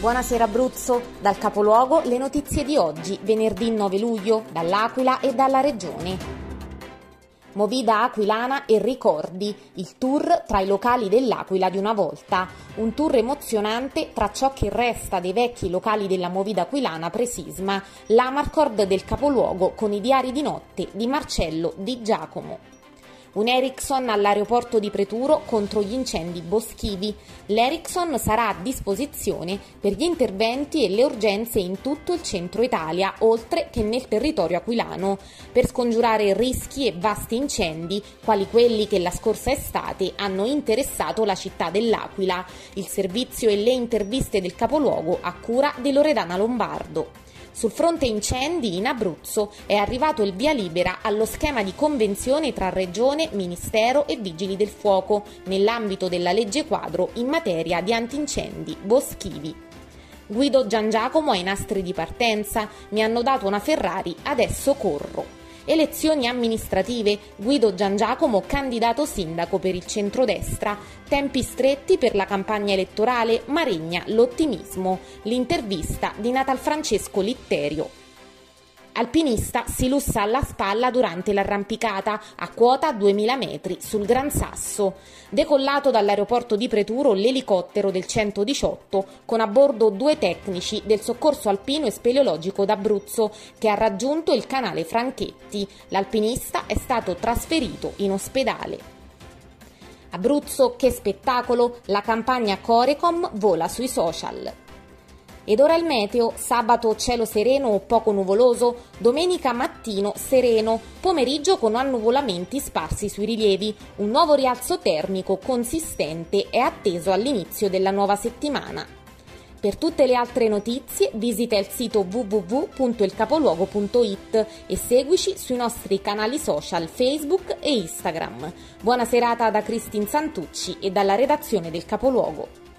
Buonasera Abruzzo, dal capoluogo le notizie di oggi, venerdì 9 luglio, dall'Aquila e dalla Regione. Movida Aquilana e Ricordi, il tour tra i locali dell'Aquila di una volta, un tour emozionante tra ciò che resta dei vecchi locali della Movida Aquilana pre-sisma, l'Amarcord del capoluogo con i diari di notte di Marcello Di Giacomo. Un Ericsson all'aeroporto di Preturo contro gli incendi boschivi. L'Ericsson sarà a disposizione per gli interventi e le urgenze in tutto il centro Italia, oltre che nel territorio aquilano, per scongiurare rischi e vasti incendi, quali quelli che la scorsa estate hanno interessato la città dell'Aquila. Il servizio e le interviste del capoluogo a cura di Loredana Lombardo. Sul fronte incendi in Abruzzo è arrivato il via libera allo schema di convenzione tra Regione, Ministero e Vigili del Fuoco nell'ambito della legge quadro in materia di antincendi boschivi. Guido Giangiacomo ai nastri di partenza, mi hanno dato una Ferrari, adesso corro. Elezioni amministrative, Guido Giangiacomo candidato sindaco per il centrodestra, tempi stretti per la campagna elettorale, ma regna l'ottimismo. L'intervista di Natal Francesco Litterio. Alpinista si lussa alla spalla durante l'arrampicata a quota 2000 metri sul Gran Sasso. Decollato dall'aeroporto di Preturo l'elicottero del 118 con a bordo due tecnici del soccorso alpino e speleologico d'Abruzzo che ha raggiunto il canale Franchetti. L'alpinista è stato trasferito in ospedale. Abruzzo, che spettacolo! La campagna Corecom vola sui social. Ed ora il meteo, sabato cielo sereno o poco nuvoloso, domenica mattino sereno, pomeriggio con annuvolamenti sparsi sui rilievi. Un nuovo rialzo termico consistente è atteso all'inizio della nuova settimana. Per tutte le altre notizie visita il sito www.ilcapoluogo.it e seguici sui nostri canali social Facebook e Instagram. Buona serata da Cristin Santucci e dalla redazione del Capoluogo.